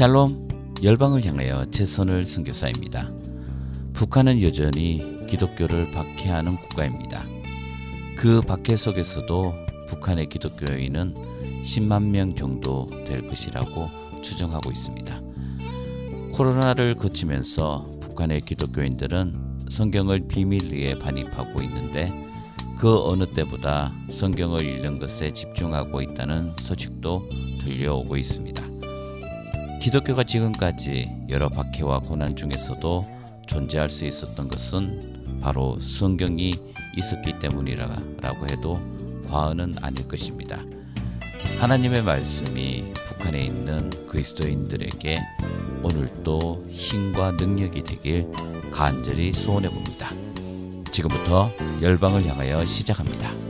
샬롬 열방을 향하여 최선을 선교사입니다. 북한은 여전히 기독교를 박해하는 국가입니다. 그 박해 속에서도 북한의 기독교인은 10만 명 정도 될 것이라고 추정하고 있습니다. 코로나를 거치면서 북한의 기독교인들은 성경을 비밀리에 반입하고 있는데 그 어느 때보다 성경을 읽는 것에 집중하고 있다는 소식도 들려오고 있습니다. 기독교가 지금까지 여러 박해와 고난 중에서도 존재할 수 있었던 것은 바로 성경이 있었기 때문이라고 해도 과언은 아닐 것입니다. 하나님의 말씀이 북한에 있는 그리스도인들에게 오늘도 힘과 능력이 되길 간절히 소원해 봅니다. 지금부터 열방을 향하여 시작합니다.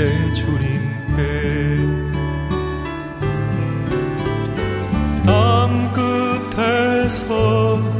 내 주님께 담 끝에서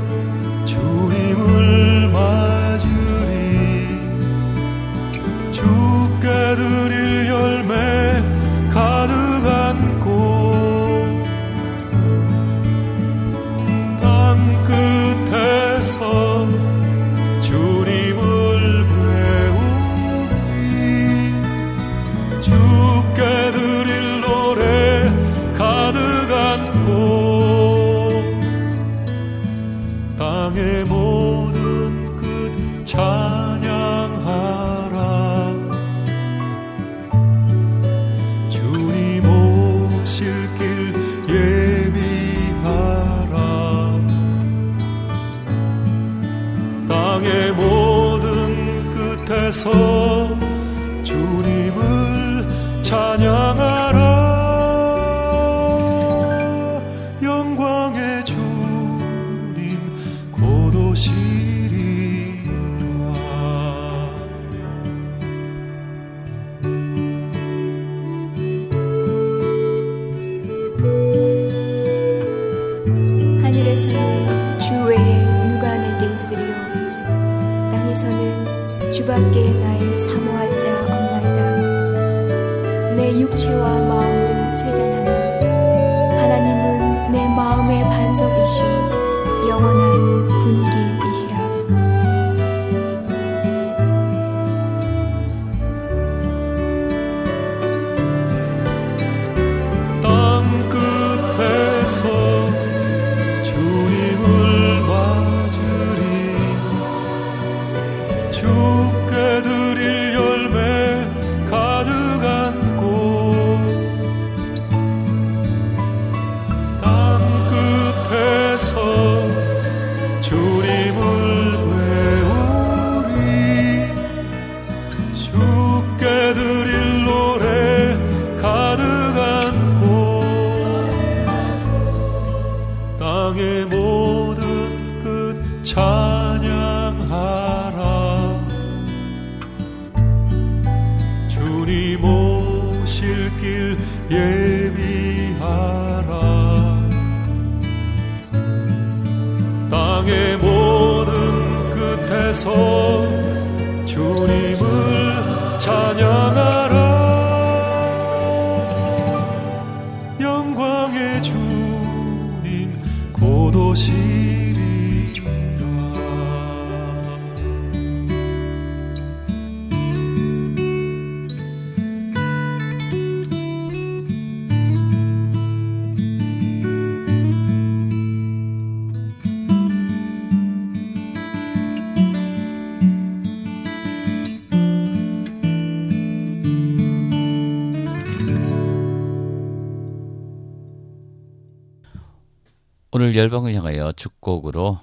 열방을 향하여 축곡으로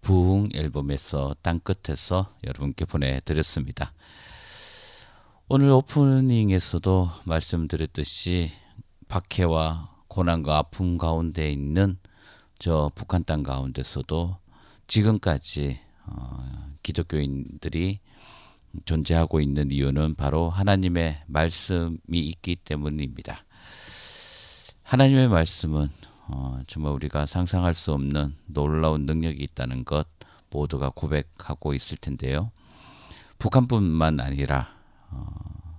부흥 앨범에서 땅끝에서 여러분께 보내드렸습니다. 오늘 오프닝에서도 말씀드렸듯이 박해와 고난과 아픔 가운데 있는 저 북한 땅 가운데서도 지금까지 어, 기독교인들이 존재하고 있는 이유는 바로 하나님의 말씀이 있기 때문입니다. 하나님의 말씀은 어, 정말 우리가 상상할 수 없는 놀라운 능력이 있다는 것 모두가 고백하고 있을 텐데요. 북한뿐만 아니라 어,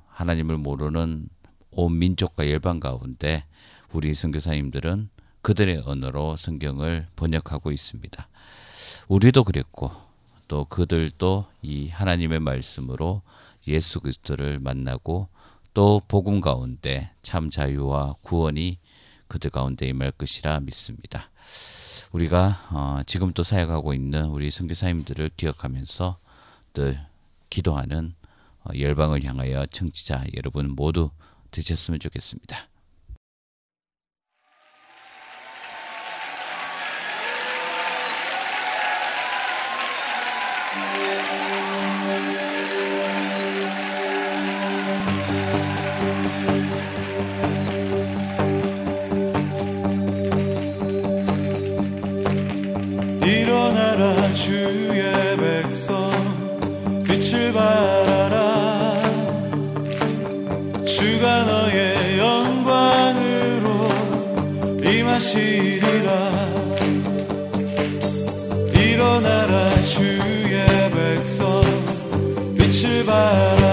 하나님을 모르는 온 민족과 열방 가운데 우리 선교사님들은 그들의 언어로 성경을 번역하고 있습니다. 우리도 그랬고 또 그들도 이 하나님의 말씀으로 예수 그리스도를 만나고 또 복음 가운데 참 자유와 구원이 그들 가운데 임할 것이라 믿습니다. 우리가 어, 지금 또 사역하고 있는 우리 성교사님들을 기억하면서 늘 기도하는 어, 열방을 향하여 청취자 여러분 모두 되셨으면 좋겠습니다. 하시리라 일어나라 주의 백성 빛을 발라.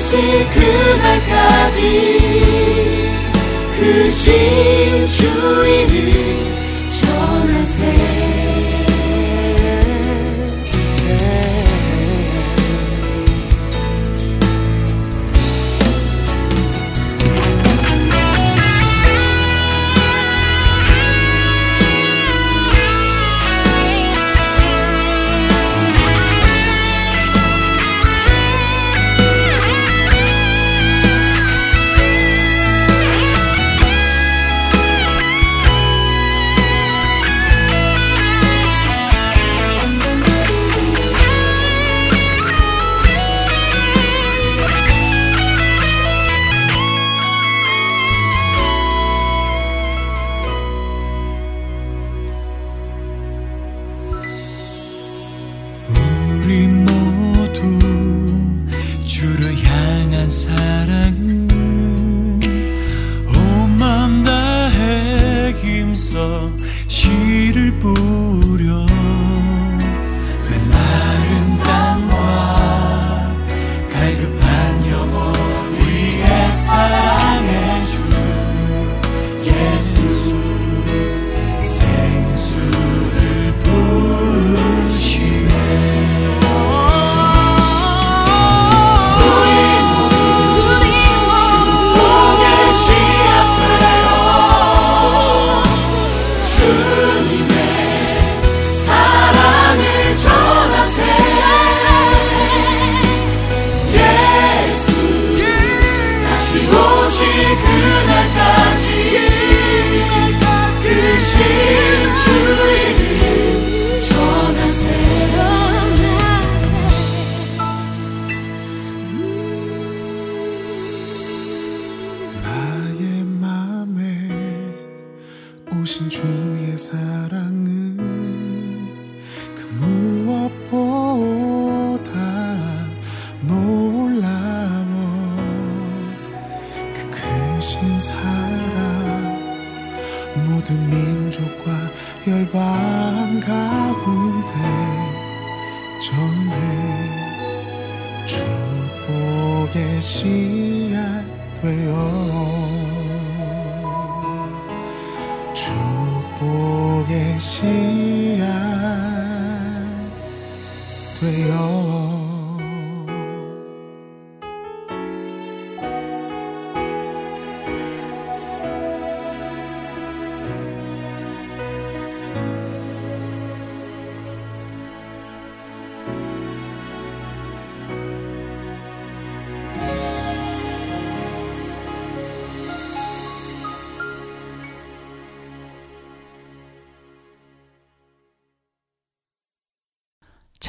오실 그날까지. 그 신 주인은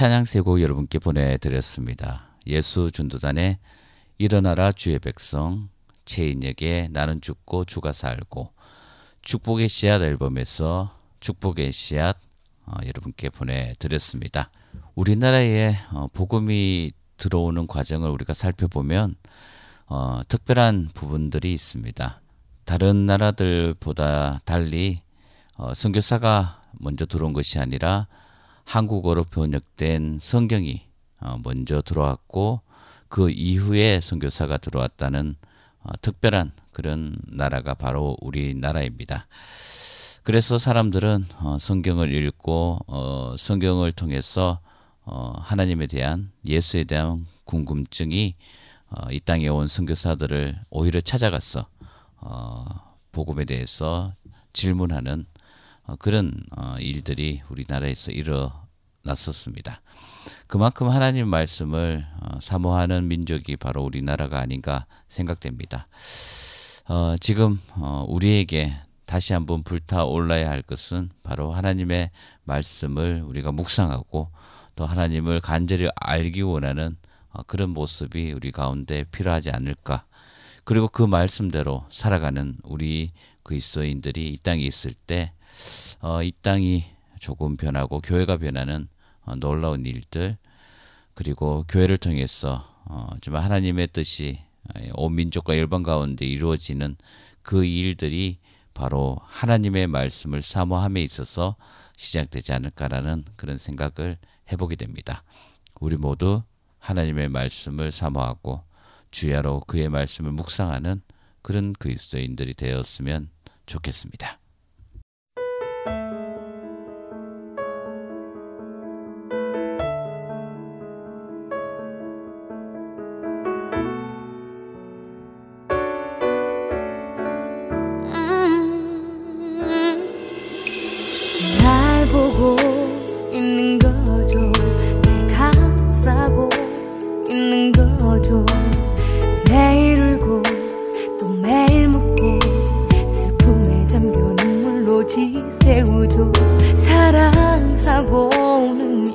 찬양 세 곡 여러분께 보내드렸습니다. 예수 준도단의 일어나라 주의 백성 최인혁의 나는 죽고 주가 살고 축복의 씨앗 앨범에서 축복의 씨앗 어, 여러분께 보내드렸습니다. 우리나라에 어, 복음이 들어오는 과정을 우리가 살펴보면 어, 특별한 부분들이 있습니다. 다른 나라들보다 달리 어, 선교사가 먼저 들어온 것이 아니라 한국어로 번역된 성경이 어, 먼저 들어왔고 그 이후에 선교사가 들어왔다는 어, 특별한 그런 나라가 바로 우리나라입니다. 그래서 사람들은 어, 성경을 읽고 어, 성경을 통해서 어, 하나님에 대한 예수에 대한 궁금증이 어, 이 땅에 온 선교사들을 오히려 찾아가서 어, 복음에 대해서 질문하는 어, 그런 어, 일들이 우리나라에서 일어났었습니다. 그만큼 하나님 말씀을 어, 사모하는 민족이 바로 우리나라가 아닌가 생각됩니다. 어, 지금 어, 우리에게 다시 한번 불타올라야 할 것은 바로 하나님의 말씀을 우리가 묵상하고 또 하나님을 간절히 알기 원하는 어, 그런 모습이 우리 가운데 필요하지 않을까. 그리고 그 말씀대로 살아가는 우리 그리스도인들이 이 땅에 있을 때, 어, 이 땅이 조금 변하고 교회가 변하는 어, 놀라운 일들, 그리고 교회를 통해서 어, 정말 하나님의 뜻이 온 민족과 열방 가운데 이루어지는 그 일들이 바로 하나님의 말씀을 사모함에 있어서 시작되지 않을까라는 그런 생각을 해보게 됩니다. 우리 모두 하나님의 말씀을 사모하고 주야로 그의 말씀을 묵상하는 그런 그리스도인들이 되었으면 좋겠습니다. 지새우죠. 사랑하고는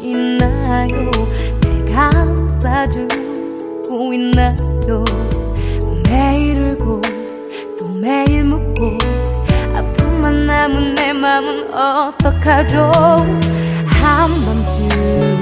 있나요? 날 감싸주고 있나요? 매일 울고 또 매일 묻고 아픔만 남은 내 맘은 어떡하죠? 한밤중에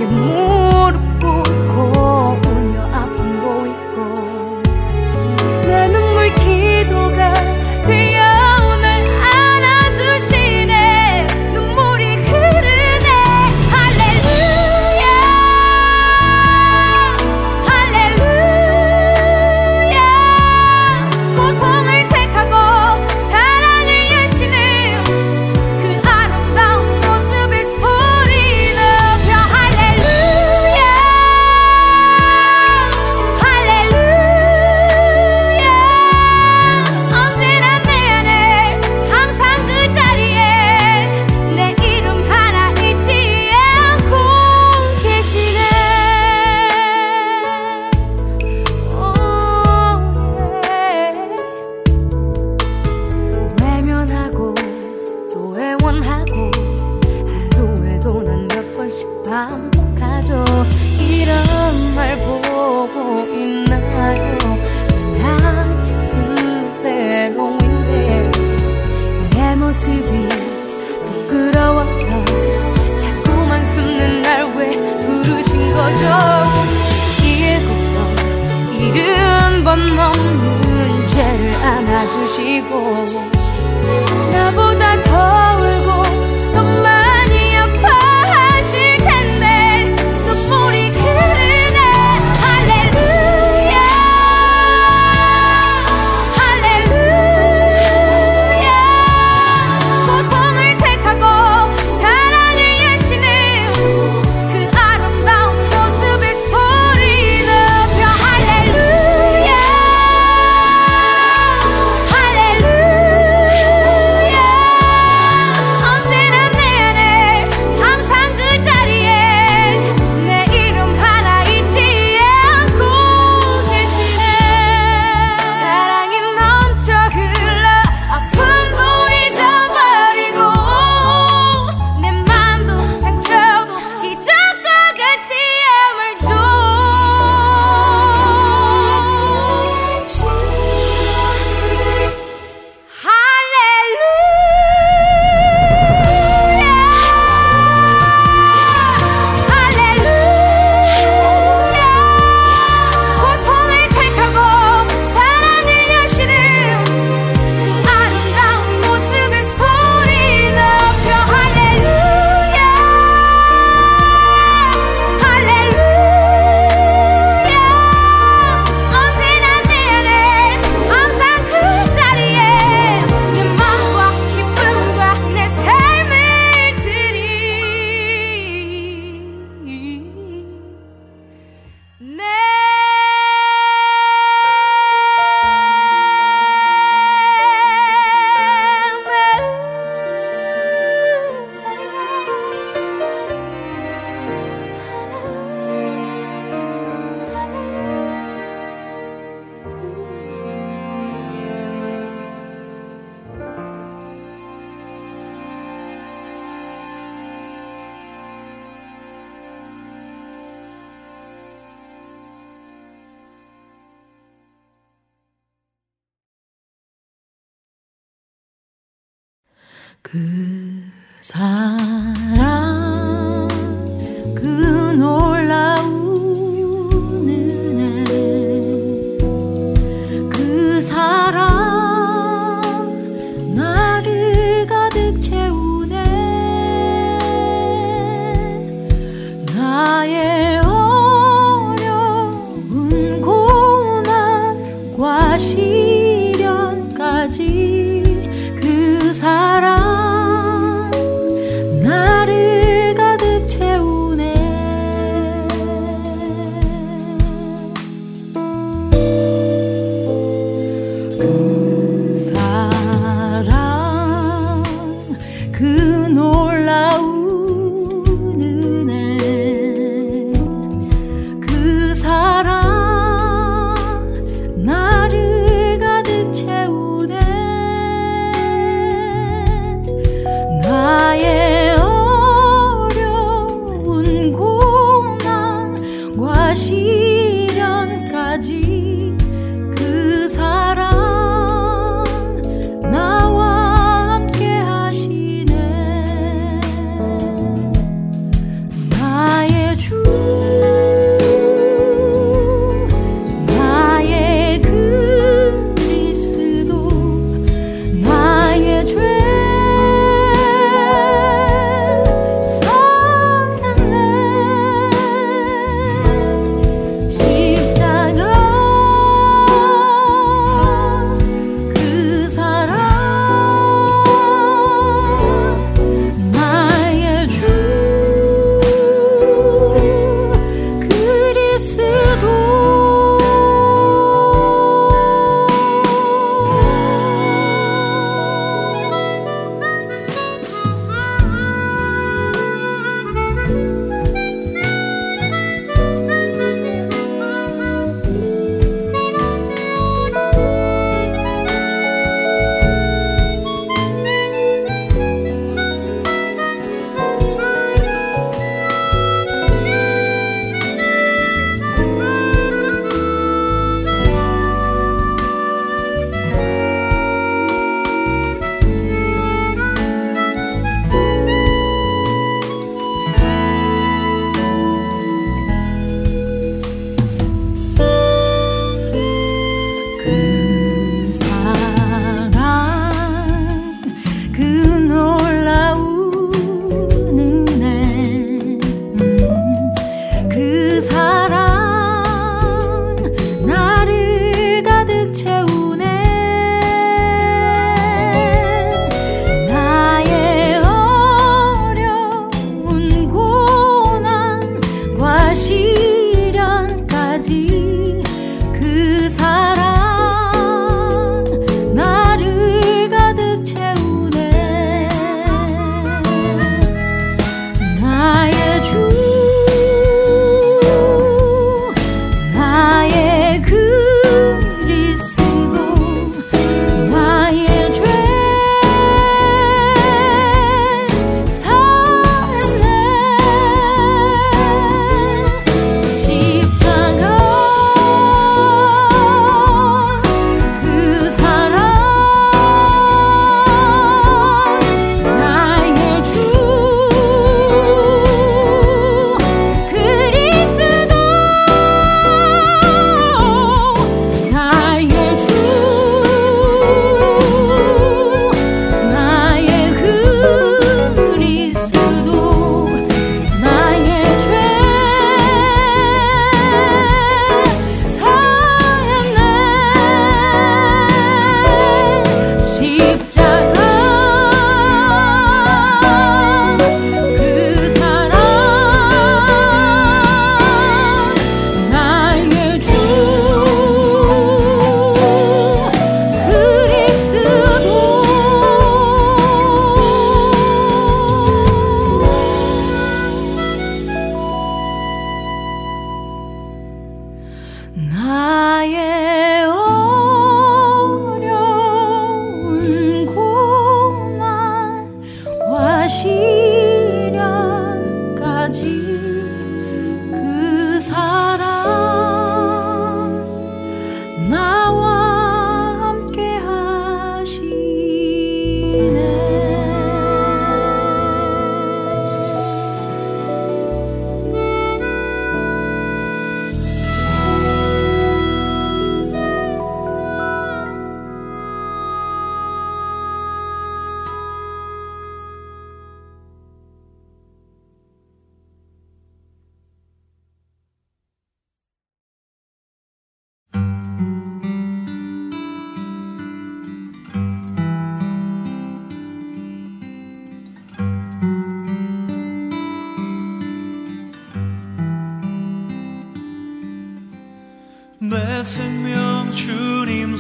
나와 함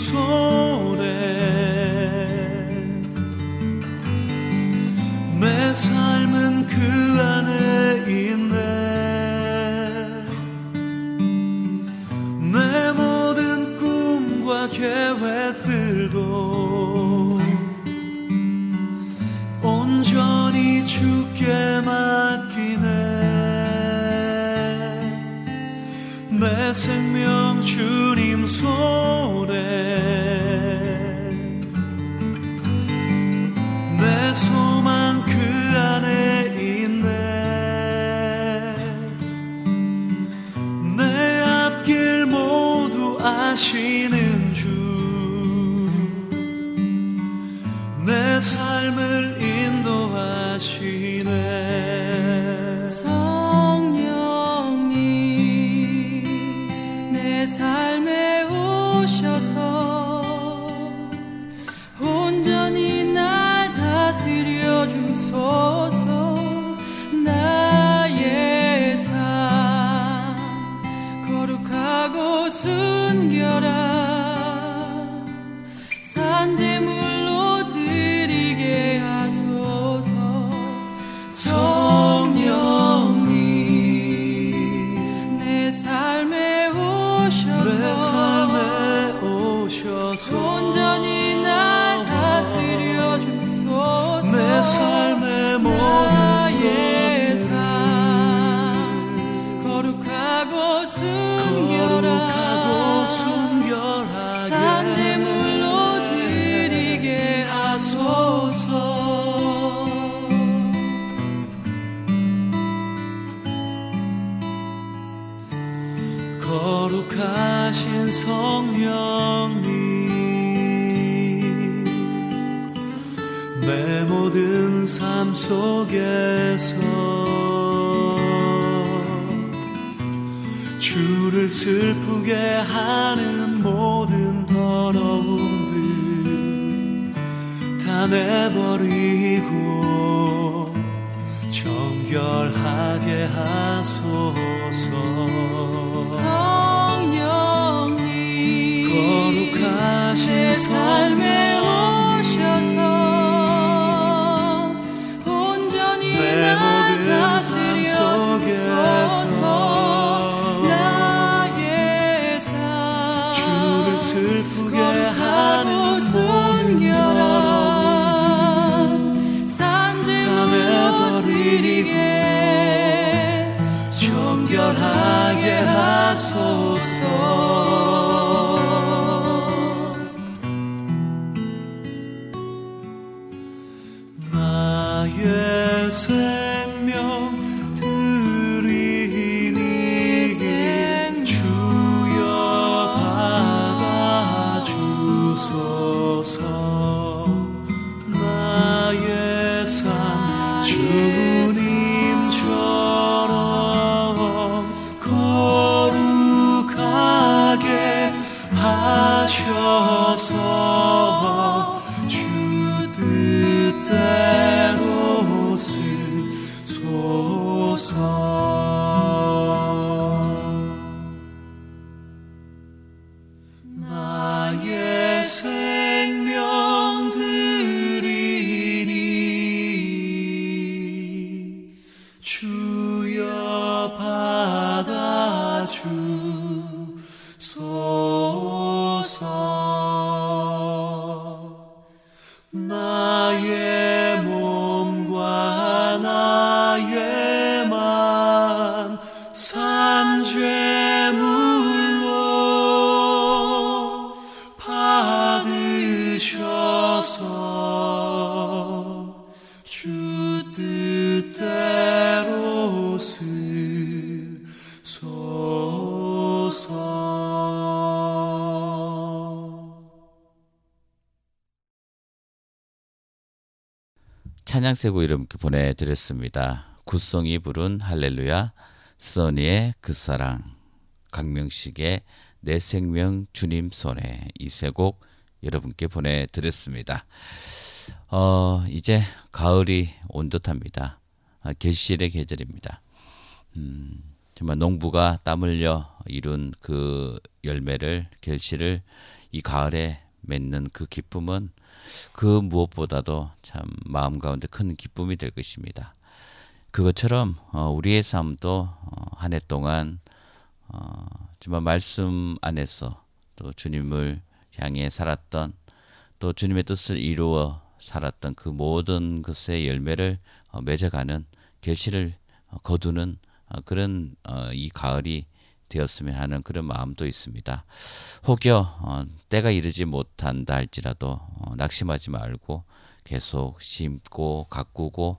soul. 하셔서 주 뜻대로 쓰소서. 찬양세고 이름 보내드렸습니다. 구성이 부른 할렐루야, 써니의 그 사랑, 강명식의 내 생명 주님 손에 이 세 곡 여러분께 보내드렸습니다. 어, 이제 가을이 온 듯합니다. 아, 개실의 계절입니다. 음, 정말 농부가 땀 흘려 이룬 그 열매를 결실을 이 가을에 맺는 그 기쁨은 그 무엇보다도 참 마음 가운데 큰 기쁨이 될 것입니다. 그것처럼 어, 우리의 삶도 어, 한해 동안 어, 정말 말씀 안에서 또 주님을 향해 살았던 또 주님의 뜻을 이루어 살았던 그 모든 것의 열매를 어, 맺어가는 결실을 어, 거두는 어, 그런 어, 이 가을이 되었으면 하는 그런 마음도 있습니다. 혹여 어, 때가 이르지 못한다 할지라도 어, 낙심하지 말고 계속 심고 가꾸고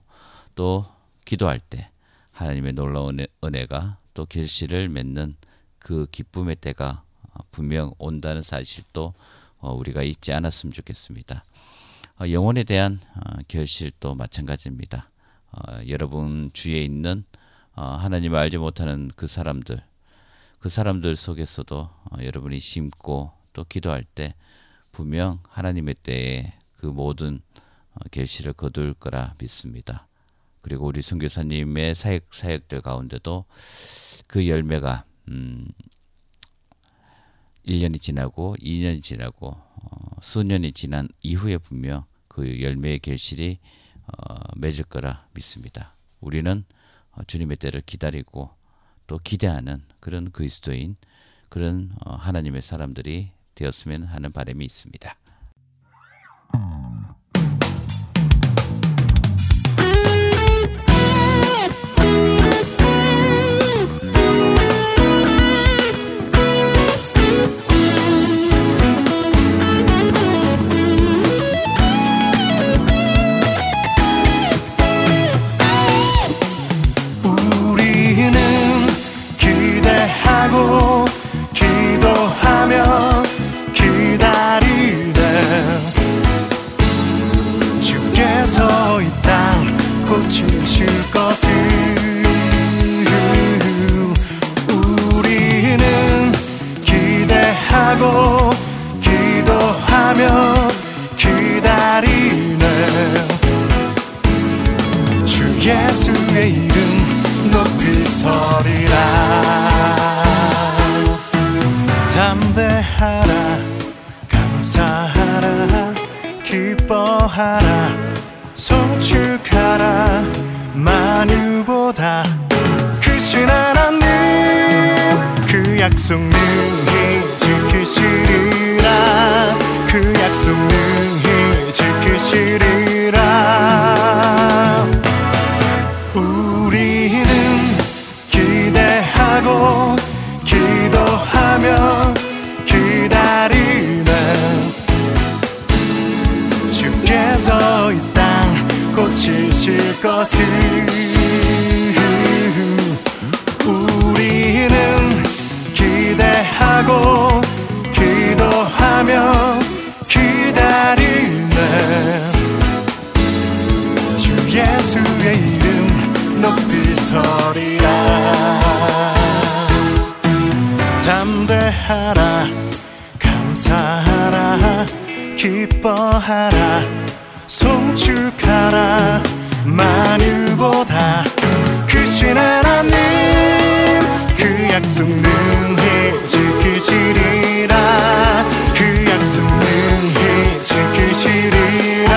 또 기도할 때 하나님의 놀라운 은혜- 은혜가 또 결실을 맺는 그 기쁨의 때가 어, 분명 온다는 사실도 어, 우리가 잊지 않았으면 좋겠습니다. 어, 영혼에 대한 어, 결실도 마찬가지입니다. 어, 여러분 주위에 있는 어, 하나님을 알지 못하는 그 사람들, 그 사람들 속에서도 어, 여러분이 심고 또 기도할 때 분명 하나님의 때에 그 모든 어, 결실을 거둘 거라 믿습니다. 그리고 우리 선교사님의 사역 사역들 가운데도 그 열매가 음, 1년이 지나고 2년이 지나고 어, 수년이 지난 이후에 분명 그 열매의 결실이 어, 맺을 거라 믿습니다. 우리는 어, 주님의 때를 기다리고 또 기대하는 그런 그리스도인 그런 어, 하나님의 사람들이 되었으면 하는 바람이 있습니다. 지키시리라. 우리는 기대하고 기도하며 기다리네 주께서 이 땅 고치실 것을 우리는 기대하고 기도하며 이름 높이 서리라 담대하라 감사하라. 기뻐하라. 송축하라. 만유보다 크신 하나님 그 약속 능히 지키시리라. 그 약속 능히 지키시리라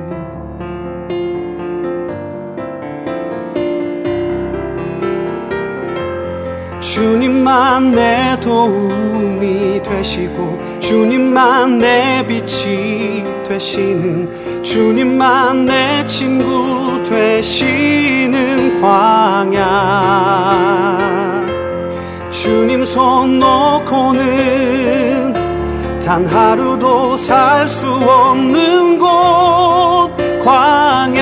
주님만 내 도움이 되시고 주님만 내 빛이 되시는 주님만 내 친구 되시는 광야. 주님 손 놓고는 단 하루도 살 수 없는 곳 광야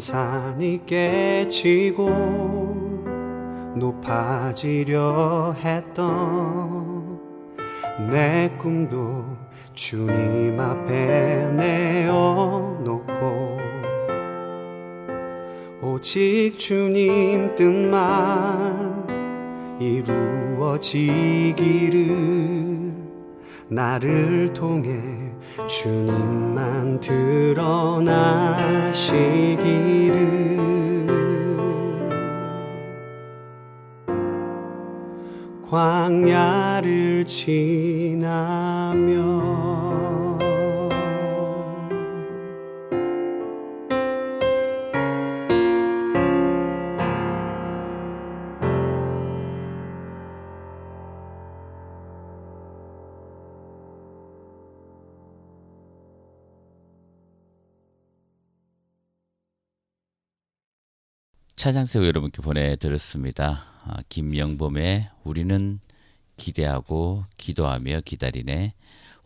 산이 깨지고 높아지려 했던 내 꿈도 주님 앞에 내어놓고 오직 주님 뜻만 이루어지기를 나를 통해 주님만 드러나시기를. 광야를 지나며 차장세우 여러분께 보내드렸습니다. 아, 김영범의 우리는 기대하고 기도하며 기다리네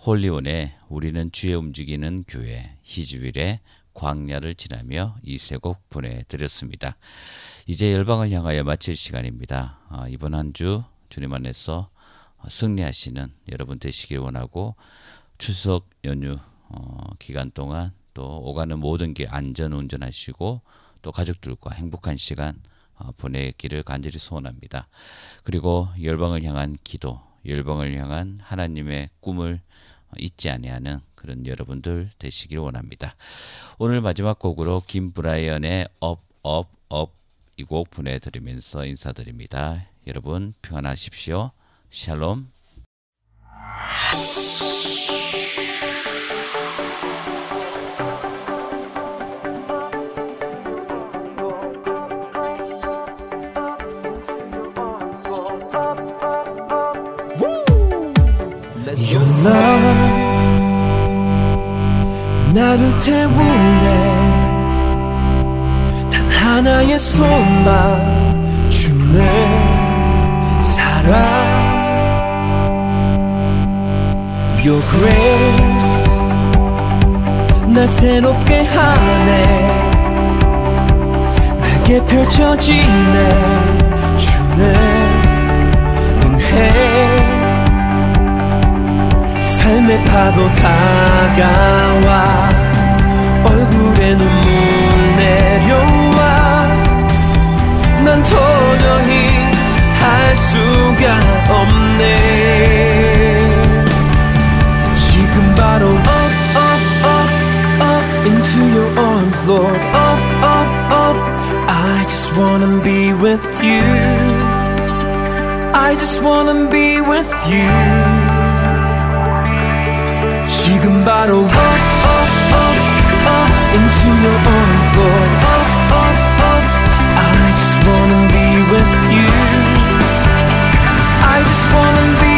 홀리온의 우리는 주의 움직이는 교회 희주일의 광야를 지나며 이 세 곡 보내드렸습니다. 이제 열방을 향하여 마칠 시간입니다. 아, 이번 한 주 주님 안에서 승리하시는 여러분 되시길 원하고 추석 연휴 어, 기간 동안 또 오가는 모든 길 안전 운전하시고 또 가족들과 행복한 시간 어, 보내기를 간절히 소원합니다. 그리고 열방을 향한 기도, 열방을 향한 하나님의 꿈을 잊지 아니하는 그런 여러분들 되시길 원합니다. 오늘 마지막 곡으로 김브라이언의 Up, Up, Up 이 곡 보내드리면서 인사드립니다. 여러분 평안하십시오. 샬롬. Your love 나를 태우네 단 하나의 소망 주네. 사랑. Your grace 날 새롭게 하네. 내게 펼쳐지네. 주네. 은혜 삶의 파도 다가와 얼굴에 눈물 내려와 난 도저히 할 수가 없네 지금 바로 up up up up into your arms Lord up up up I just wanna be with you I just wanna be with you 지금 바로 up, up, up, up into your arms, Lord. Up, up, up. I just wanna be with you. I just wanna be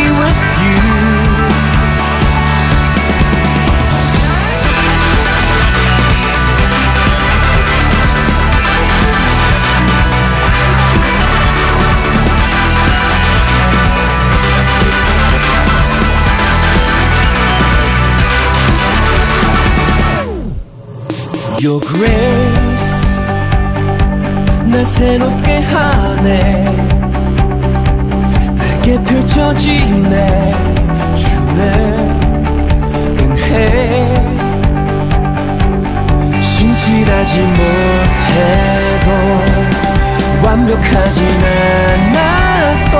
Your grace 날 새롭게 하네. 내게 펼쳐지네. 주네 은혜. 신실하지 못해도 완벽하진 않아도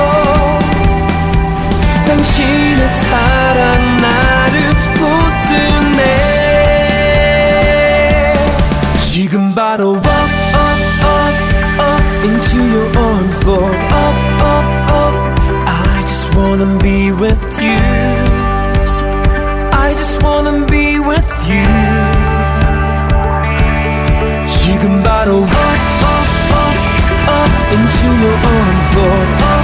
당신의 사랑 나 Bottle up, up, up, up into your arms, floor. Up, up, up. I just wanna be with you. I just wanna be with you. You can bottle up, up, up, up into your own floor. Up,